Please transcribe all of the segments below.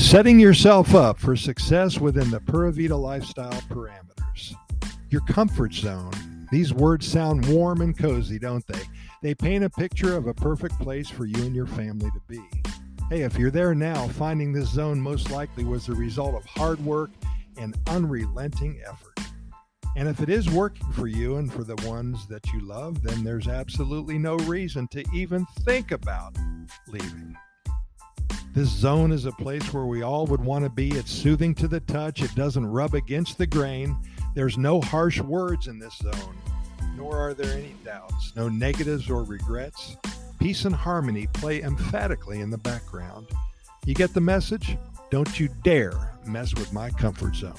Setting yourself up for success within the Pura Vida lifestyle parameters. Your comfort zone. These words sound warm and cozy, don't they? They paint a picture of a perfect place for you and your family to be. Hey, if you're there now, finding this zone most likely was the result of hard work and unrelenting effort. And if it is working for you and for the ones that you love, then there's absolutely no reason to even think about leaving. This zone is a place where we all would want to be. It's soothing to the touch, it doesn't rub against the grain. There's no harsh words in this zone, nor are there any doubts, no negatives or regrets. Peace and harmony play emphatically in the background. You get the message? Don't you dare mess with my comfort zone.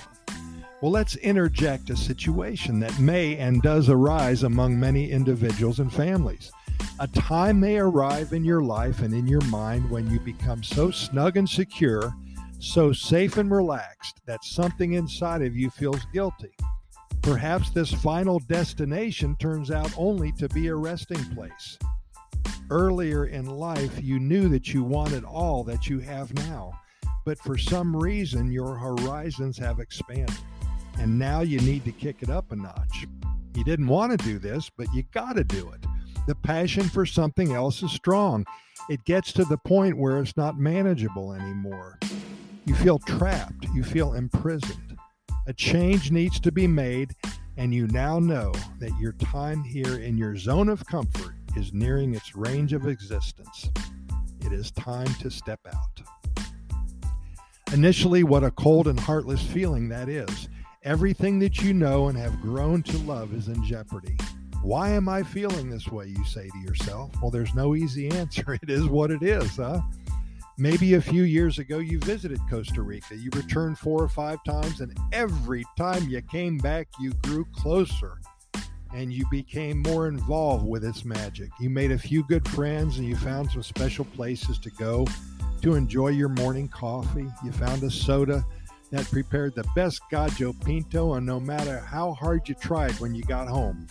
Well, let's interject a situation that may and does arise among many individuals and families. A time may arrive in your life and in your mind when you become so snug and secure, so safe and relaxed that something inside of you feels guilty. Perhaps this final destination turns out only to be a resting place. Earlier in life, you knew that you wanted all that you have now, but for some reason, your horizons have expanded and now you need to kick it up a notch. You didn't want to do this, but you got to do it. The passion for something else is strong. It gets to the point where it's not manageable anymore. You feel trapped, you feel imprisoned. A change needs to be made, and you now know that your time here in your zone of comfort is nearing its range of existence. It is time to step out. Initially, what a cold and heartless feeling that is. Everything that you know and have grown to love is in jeopardy. Why am I feeling this way? You say to yourself. Well, there's no easy answer. It is what it is, huh? Maybe a few years ago you visited Costa Rica. You returned four or five times, and every time you came back, you grew closer and you became more involved with its magic. You made a few good friends and you found some special places to go to enjoy your morning coffee. You found a soda that prepared the best Gallo Pinto, and no matter how hard you tried when you got home,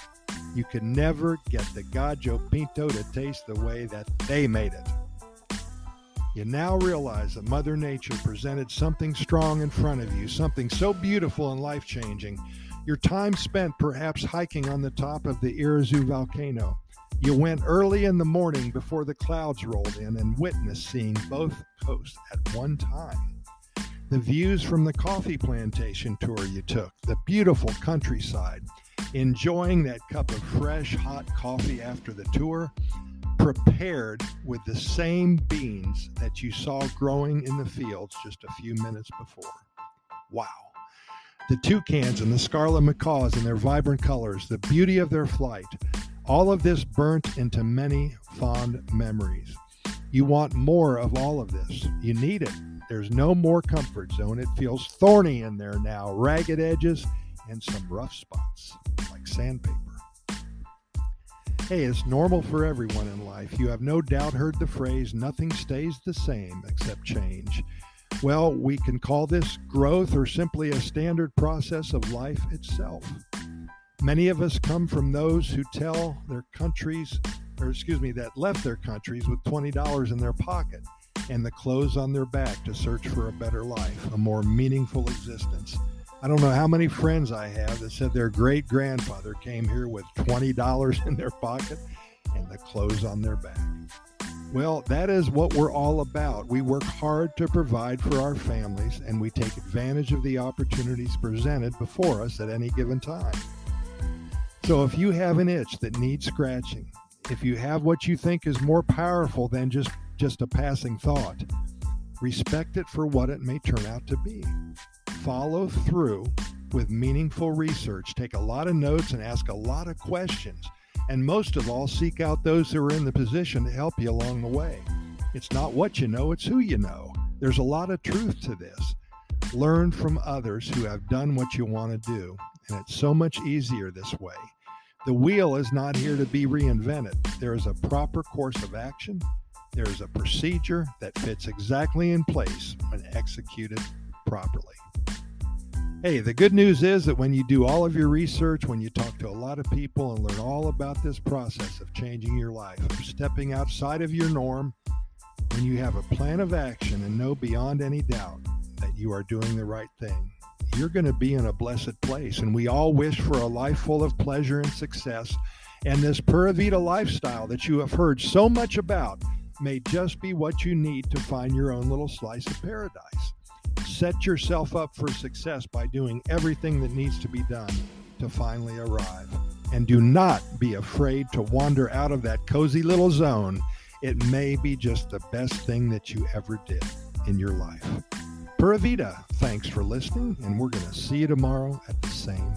you could never get the Gallo Pinto to taste the way that they made it. You now realize that Mother Nature presented something strong in front of you, something so beautiful and life changing. Your time spent perhaps hiking on the top of the Irazu volcano. You went early in the morning before the clouds rolled in and witnessed seeing both coasts at one time the views from the coffee plantation tour you took, the beautiful countryside, enjoying that cup of fresh, hot coffee after the tour, prepared with the same beans that you saw growing in the fields just a few minutes before. Wow. The toucans and the scarlet macaws in their vibrant colors, the beauty of their flight, all of this burnt into many fond memories. You want more of all of this. You need it there's no more comfort zone. It feels thorny in there now, ragged edges and some rough spots like sandpaper. Hey, it's normal for everyone in life. You have no doubt heard the phrase, nothing stays the same except change. Well, we can call this growth or simply a standard process of life itself. Many of us come from those who tell their countries, or excuse me, that left their countries with $20 in their pocket and the clothes on their back to search for a better life, a more meaningful existence. I don't know how many friends I have that said their great grandfather came here with $20 in their pocket and the clothes on their back. Well, that is what we're all about. We work hard to provide for our families and we take advantage of the opportunities presented before us at any given time. So if you have an itch that needs scratching, if you have what you think is more powerful than just just a passing thought. Respect it for what it may turn out to be. Follow through with meaningful research. Take a lot of notes and ask a lot of questions. And most of all, seek out those who are in the position to help you along the way. It's not what you know, it's who you know. There's a lot of truth to this. Learn from others who have done what you want to do, and it's so much easier this way. The wheel is not here to be reinvented. There is a proper course of action there is a procedure that fits exactly in place when executed properly. Hey, the good news is that when you do all of your research, when you talk to a lot of people and learn all about this process of changing your life, of stepping outside of your norm, when you have a plan of action and know beyond any doubt that you are doing the right thing, you're going to be in a blessed place. And we all wish for a life full of pleasure and success. And this Pura Vida lifestyle that you have heard so much about may just be what you need to find your own little slice of paradise. Set yourself up for success by doing everything that needs to be done to finally arrive. And do not be afraid to wander out of that cozy little zone. It may be just the best thing that you ever did in your life. Pura Vida, thanks for listening, and we're going to see you tomorrow at the same